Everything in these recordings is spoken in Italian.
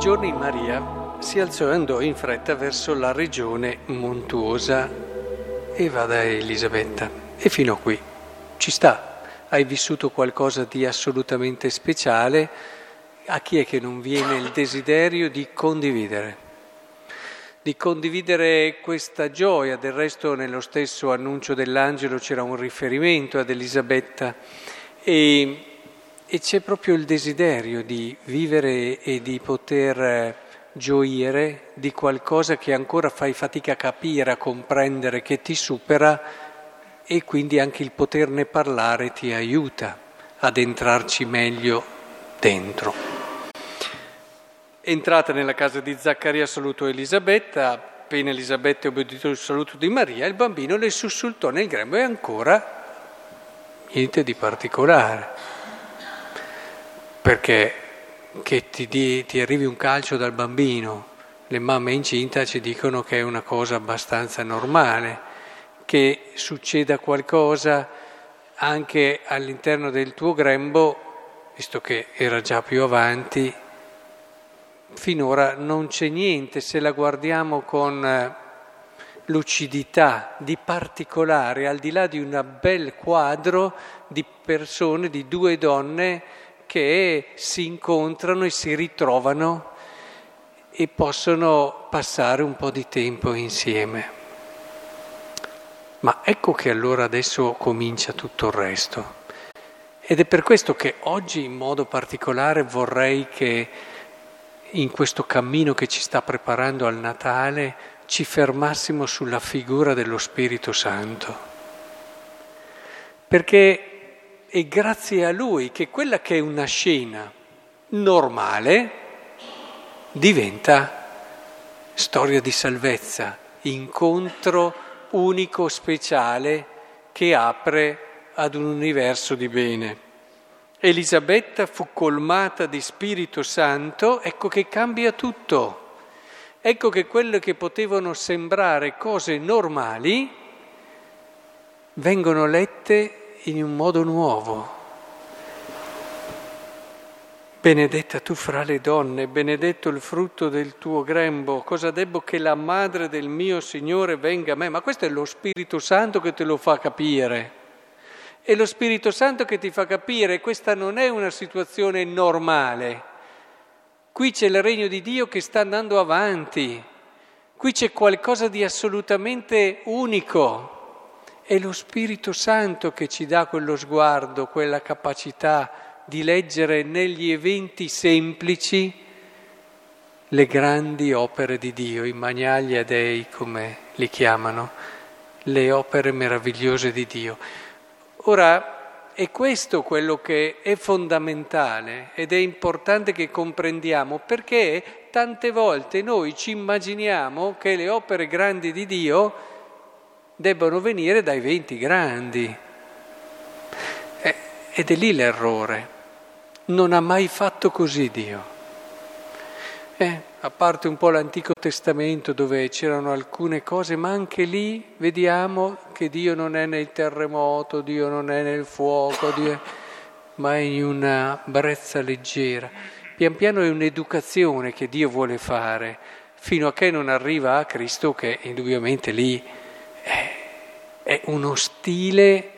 giorni Maria si alzò e andò in fretta verso la regione montuosa e va da Elisabetta. E fino a qui ci sta. Hai vissuto qualcosa di assolutamente speciale. A chi è che non viene il desiderio di condividere? Di condividere questa gioia. Del resto nello stesso annuncio dell'angelo c'era un riferimento ad Elisabetta. E e c'è proprio il desiderio di vivere e di poter gioire di qualcosa che ancora fai fatica a capire, a comprendere, che ti supera e quindi anche il poterne parlare ti aiuta ad entrarci meglio dentro. Entrata nella casa di Zaccaria salutò Elisabetta, appena Elisabetta obbedito il saluto di Maria, il bambino le sussultò nel grembo e ancora niente di particolare perché che ti, di, ti arrivi un calcio dal bambino, le mamme incinta ci dicono che è una cosa abbastanza normale, che succeda qualcosa anche all'interno del tuo grembo, visto che era già più avanti, finora non c'è niente, se la guardiamo con eh, lucidità di particolare, al di là di un bel quadro di persone, di due donne, che si incontrano e si ritrovano e possono passare un po' di tempo insieme. Ma ecco che allora adesso comincia tutto il resto. Ed è per questo che oggi in modo particolare vorrei che in questo cammino che ci sta preparando al Natale ci fermassimo sulla figura dello Spirito Santo. Perché è grazie a lui che quella che è una scena normale diventa storia di salvezza, incontro unico, speciale, che apre ad un universo di bene. Elisabetta fu colmata di Spirito Santo, ecco che cambia tutto. Ecco che quelle che potevano sembrare cose normali vengono lette in un modo nuovo. Benedetta tu fra le donne, benedetto il frutto del tuo grembo, cosa debbo che la madre del mio Signore venga a me? Ma questo è lo Spirito Santo che te lo fa capire. È lo Spirito Santo che ti fa capire, questa non è una situazione normale. Qui c'è il regno di Dio che sta andando avanti, qui c'è qualcosa di assolutamente unico. È lo Spirito Santo che ci dà quello sguardo, quella capacità di leggere negli eventi semplici le grandi opere di Dio, i Magnalia Dei come li chiamano, le opere meravigliose di Dio. Ora, è questo quello che è fondamentale ed è importante che comprendiamo perché tante volte noi ci immaginiamo che le opere grandi di Dio debbano venire dai venti grandi. Eh, ed è lì l'errore. Non ha mai fatto così Dio. Eh, a parte un po' l'Antico Testamento dove c'erano alcune cose, ma anche lì vediamo che Dio non è nel terremoto, Dio non è nel fuoco, Dio... ma è in una brezza leggera. Pian piano è un'educazione che Dio vuole fare, fino a che non arriva a Cristo che indubbiamente lì è uno stile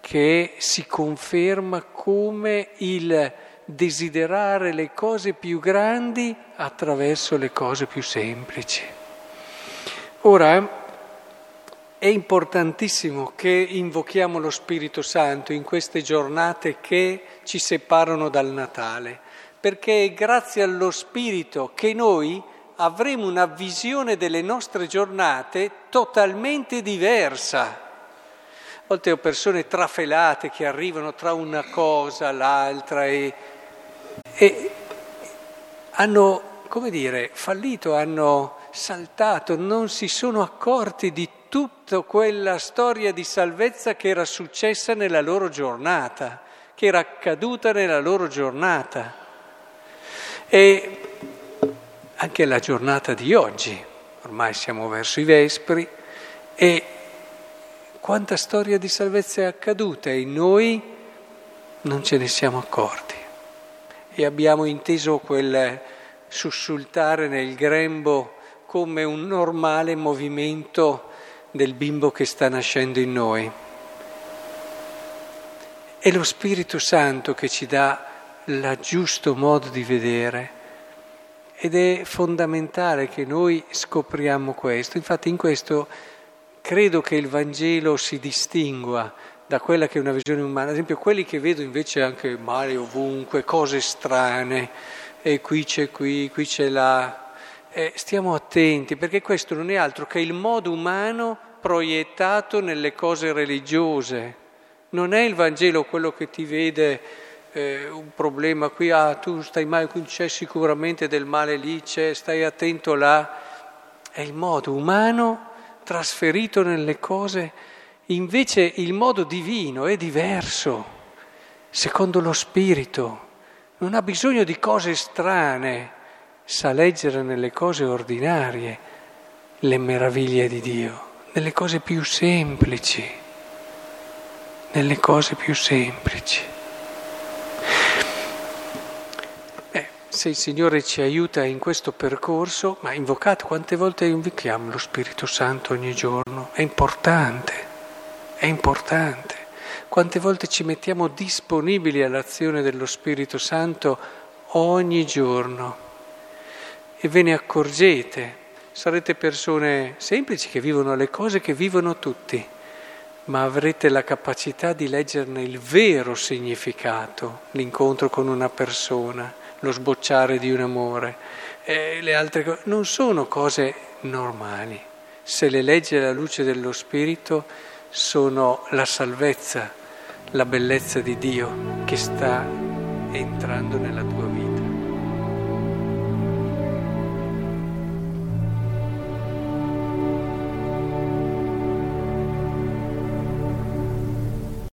che si conferma come il desiderare le cose più grandi attraverso le cose più semplici. Ora, è importantissimo che invochiamo lo Spirito Santo in queste giornate che ci separano dal Natale, perché è grazie allo Spirito che noi avremo una visione delle nostre giornate totalmente diversa. A volte ho persone trafelate che arrivano tra una cosa, l'altra e, e hanno, come dire, fallito, hanno saltato, non si sono accorti di tutta quella storia di salvezza che era successa nella loro giornata, che era accaduta nella loro giornata. E anche la giornata di oggi, ormai siamo verso i Vespri, e quanta storia di salvezza è accaduta e noi non ce ne siamo accorti. E abbiamo inteso quel sussultare nel grembo come un normale movimento del bimbo che sta nascendo in noi. È lo Spirito Santo che ci dà il giusto modo di vedere ed è fondamentale che noi scopriamo questo. Infatti in questo credo che il Vangelo si distingua da quella che è una visione umana. Ad esempio quelli che vedo invece anche male ovunque, cose strane, e qui c'è qui, qui c'è là. Eh, stiamo attenti perché questo non è altro che il modo umano proiettato nelle cose religiose. Non è il Vangelo quello che ti vede eh, un problema qui, ah tu stai male, qui c'è sicuramente del male lì, c'è, stai attento là. È il modo umano trasferito nelle cose, invece il modo divino è diverso, secondo lo Spirito. Non ha bisogno di cose strane, sa leggere nelle cose ordinarie le meraviglie di Dio, nelle cose più semplici, nelle cose più semplici. Se il Signore ci aiuta in questo percorso, ma invocate quante volte invochiamo lo Spirito Santo ogni giorno? È importante, è importante. Quante volte ci mettiamo disponibili all'azione dello Spirito Santo ogni giorno e ve ne accorgete. Sarete persone semplici che vivono le cose che vivono tutti, ma avrete la capacità di leggerne il vero significato, l'incontro con una persona lo sbocciare di un amore, e le altre cose non sono cose normali. Se le leggi alla luce dello Spirito sono la salvezza, la bellezza di Dio che sta entrando nella tua vita.